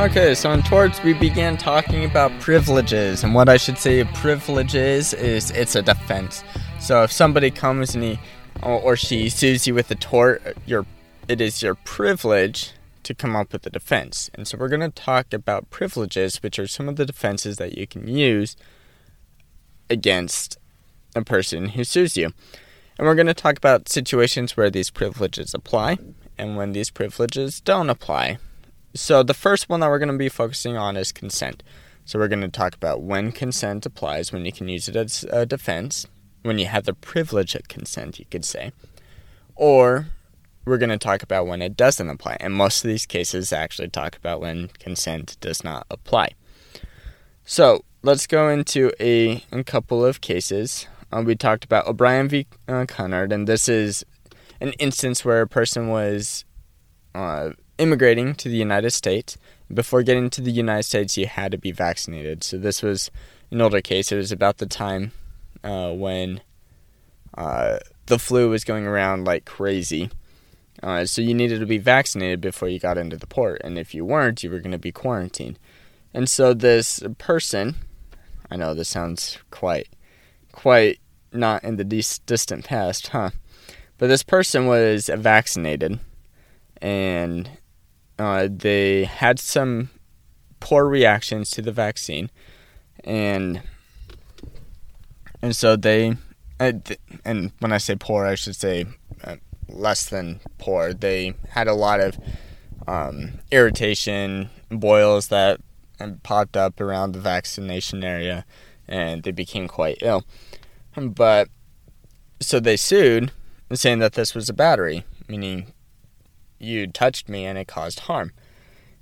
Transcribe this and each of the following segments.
Okay, so in torts we began talking about privileges, and what I should say privileges is it's a defense. So if somebody comes and he or she sues you with a tort, your it is your privilege to come up with a defense. And so we're going to talk about privileges, which are some of the defenses that you can use against a person who sues you. And we're going to talk about situations where these privileges apply and when these privileges don't apply. So the first one that we're going to be focusing on is consent. So we're going to talk about when consent applies, when you can use it as a defense, when you have the privilege of consent, you could say. Or we're going to talk about when it doesn't apply. And most of these cases actually talk about when consent does not apply. So let's go into a, a couple of cases. Uh, we talked about O'Brien v. Uh, Cunard, and this is an instance where a person was uh, immigrating to the United States. Before getting to the United States, you had to be vaccinated. So this was an older case. It was about the time uh, when uh, the flu was going around like crazy. Uh, so you needed to be vaccinated before you got into the port, and if you weren't, you were going to be quarantined. And so this person, I know this sounds quite, quite not in the distant past, huh? But this person was vaccinated, and uh, they had some poor reactions to the vaccine, and and so they, and when I say poor, I should say uh, less than poor. They had a lot of um, irritation, boils that popped up around the vaccination area, and they became quite ill. But so they sued, saying that this was a battery, meaning you touched me and it caused harm.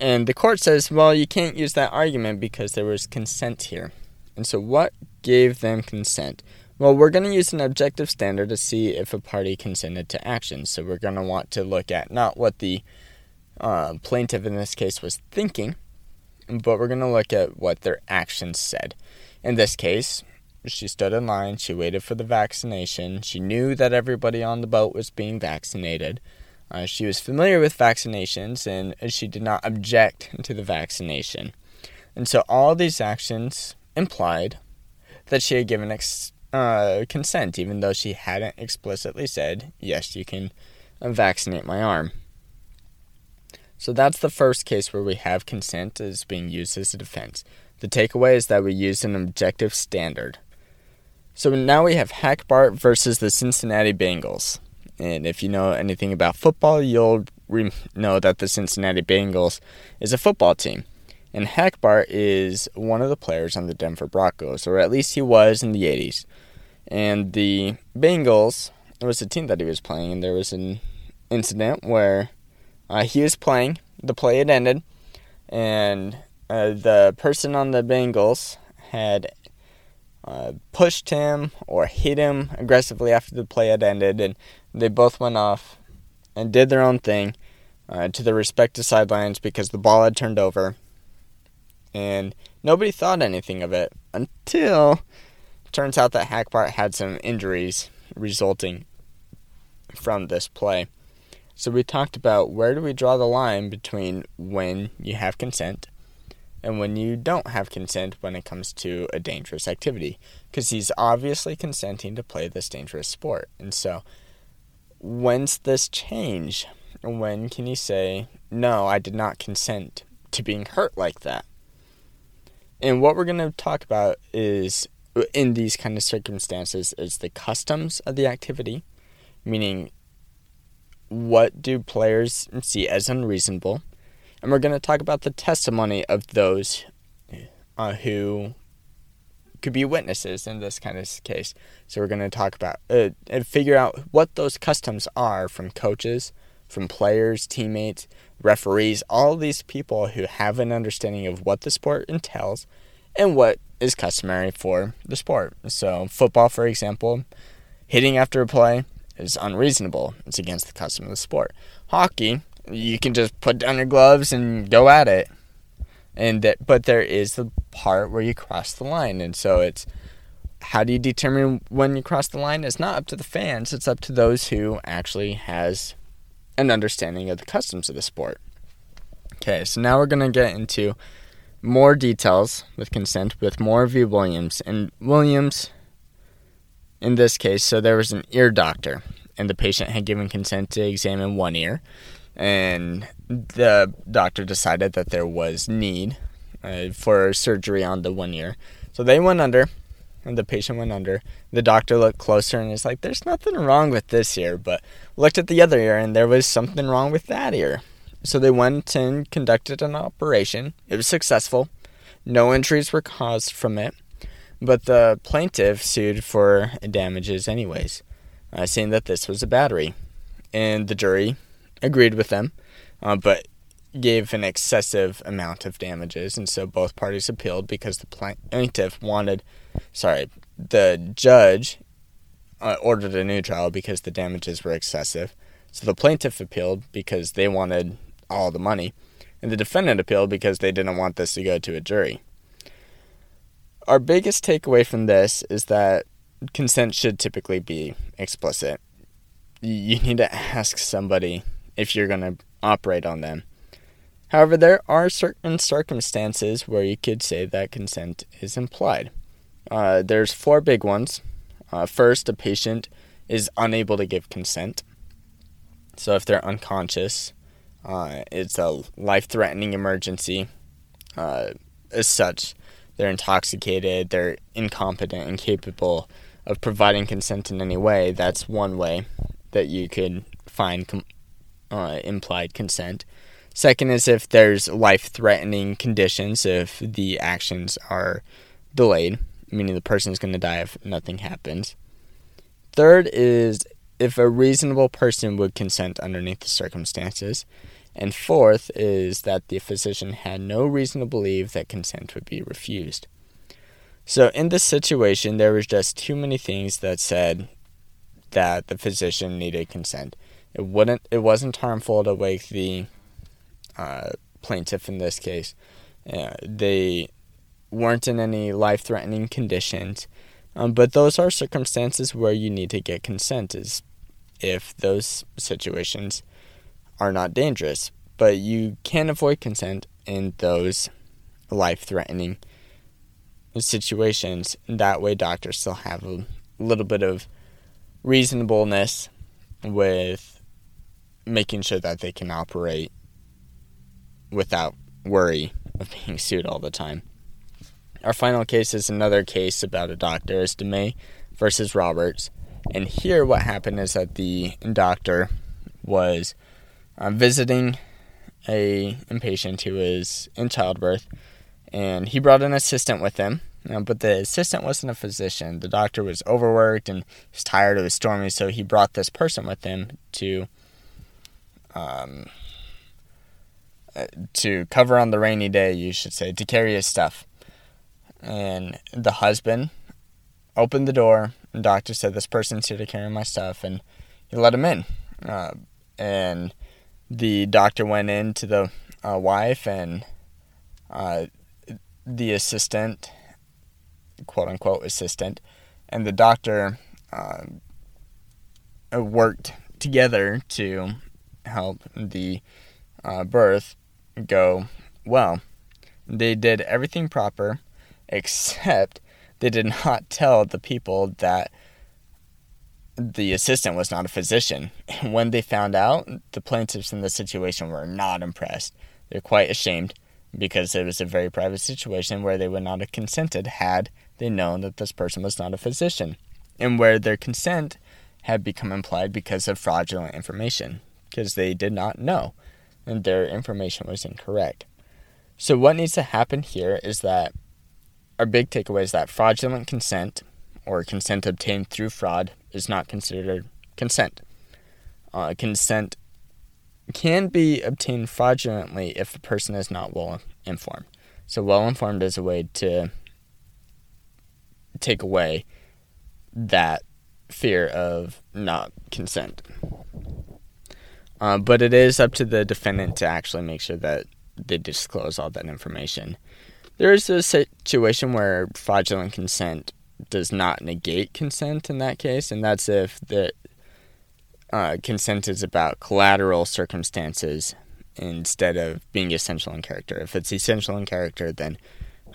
And the court says, well, you can't use that argument because there was consent here. And so, what gave them consent? Well, we're going to use an objective standard to see if a party consented to action. So, we're going to want to look at not what the uh, plaintiff in this case was thinking, but we're going to look at what their actions said. In this case, she stood in line, she waited for the vaccination, she knew that everybody on the boat was being vaccinated. Uh, she was familiar with vaccinations and she did not object to the vaccination. And so all these actions implied that she had given ex- uh, consent, even though she hadn't explicitly said, Yes, you can vaccinate my arm. So that's the first case where we have consent as being used as a defense. The takeaway is that we use an objective standard. So now we have Hackbart versus the Cincinnati Bengals. And if you know anything about football, you'll re- know that the Cincinnati Bengals is a football team. And Hackbart is one of the players on the Denver Broncos, or at least he was in the 80s. And the Bengals, it was a team that he was playing, and there was an incident where uh, he was playing, the play had ended, and uh, the person on the Bengals had uh, pushed him or hit him aggressively after the play had ended, and they both went off and did their own thing uh, to their respective sidelines because the ball had turned over. And nobody thought anything of it until it turns out that Hackbart had some injuries resulting from this play. So we talked about where do we draw the line between when you have consent and when you don't have consent when it comes to a dangerous activity because he's obviously consenting to play this dangerous sport. And so when's this change? When can you say, no, I did not consent to being hurt like that? And what we're going to talk about is, in these kind of circumstances, is the customs of the activity, meaning what do players see as unreasonable? And we're going to talk about the testimony of those uh, who could be witnesses in this kind of case. So we're going to talk about uh, and figure out what those customs are from coaches, from players, teammates, referees, all these people who have an understanding of what the sport entails and what is customary for the sport. So football, for example, hitting after a play is unreasonable. It's against the custom of the sport. Hockey, you can just put down your gloves and go at it and that but there is the part where you cross the line and so it's how do you determine when you cross the line it's not up to the fans it's up to those who actually has an understanding of the customs of the sport Okay, so now we're going to get into more details with consent with Mohr v. Williams. And Williams, in this case, so there was an ear doctor, and the patient had given consent to examine one ear, and the doctor decided that there was need uh, for surgery on the one ear. So they went under, and the patient went under. The doctor looked closer and is like, There's nothing wrong with this ear, but looked at the other ear, and there was something wrong with that ear. So they went and conducted an operation. It was successful. No injuries were caused from it, but the plaintiff sued for damages anyways, uh, saying that this was a battery. And the jury agreed with them, uh, but gave an excessive amount of damages, and so both parties appealed because the plaintiff wanted, sorry, the judge uh, ordered a new trial because the damages were excessive. So the plaintiff appealed because they wanted all the money, and the defendant appealed because they didn't want this to go to a jury. Our biggest takeaway from this is that consent should typically be explicit. You need to ask somebody if you're going to operate on them. However, there are certain circumstances where you could say that consent is implied. Uh, there's four big ones. Uh, first, a patient is unable to give consent. So, if they're unconscious, uh, it's a life threatening emergency. Uh, as such, they're intoxicated, they're incompetent, incapable of providing consent in any way. That's one way that you could find com- uh, implied consent. Second is if there's life threatening conditions, if the actions are delayed, meaning the person is going to die if nothing happens. Third is if a reasonable person would consent underneath the circumstances. And fourth is that the physician had no reason to believe that consent would be refused. So in this situation, there was just too many things that said that the physician needed consent. It wouldn't. It wasn't harmful to wake the uh, plaintiff in this case. Uh, they weren't in any life-threatening conditions, um, but those are circumstances where you need to get consent. Is if those situations are not dangerous, but you can avoid consent in those life threatening situations. That way, doctors still have a little bit of reasonableness with making sure that they can operate without worry of being sued all the time. Our final case is another case about a doctor, is DeMay versus Roberts. And here, what happened is that the doctor was uh, visiting a inpatient who was in childbirth, and he brought an assistant with him. But the assistant wasn't a physician. The doctor was overworked and was tired. It was stormy, so he brought this person with him to um, uh, to cover on the rainy day, you should say, to carry his stuff. And the husband opened the door. And doctor said, "This person's here to carry my stuff," and he let him in. Uh, and the doctor went in to the uh, wife and uh, the assistant, quote unquote assistant, and the doctor uh, worked together to help the uh, birth go well. They did everything proper, except they did not tell the people that the assistant was not a physician. When they found out, the plaintiffs in the situation were not impressed. They're quite ashamed because it was a very private situation where they would not have consented had they known that this person was not a physician, and where their consent had become implied because of fraudulent information, because they did not know and their information was incorrect. So, what needs to happen here is that our big takeaway is that fraudulent consent or consent obtained through fraud is not considered consent. Uh, consent can be obtained fraudulently if a person is not well informed. So, well informed is a way to take away that fear of not consent. Uh, but it is up to the defendant to actually make sure that they disclose all that information. There is a situation where fraudulent consent does not negate consent in that case, and that's if the uh, consent is about collateral circumstances instead of being essential in character. If it's essential in character, then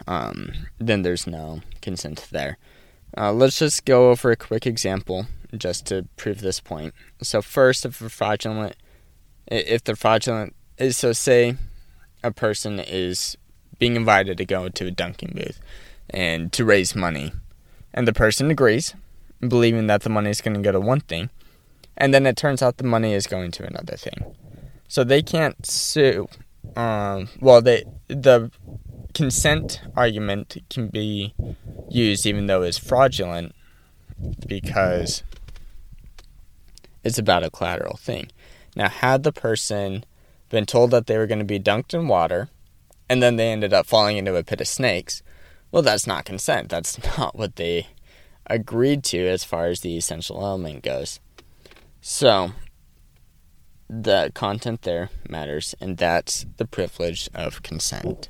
um, then there's no consent there. Uh, let's just go over a quick example just to prove this point. So first, if a fraudulent, if the fraudulent is so say a person is being invited to go to a dunking booth and to raise money, and the person agrees, believing that the money is going to go to one thing, and then it turns out the money is going to another thing. So they can't sue. Um, well, they the consent argument can be used even though it's fraudulent because it's about a collateral thing. Now, had the person been told that they were going to be dunked in water and then they ended up falling into a pit of snakes, well, that's not consent. That's not what they agreed to as far as the essential element goes. So, the content there matters, and that's the privilege of consent.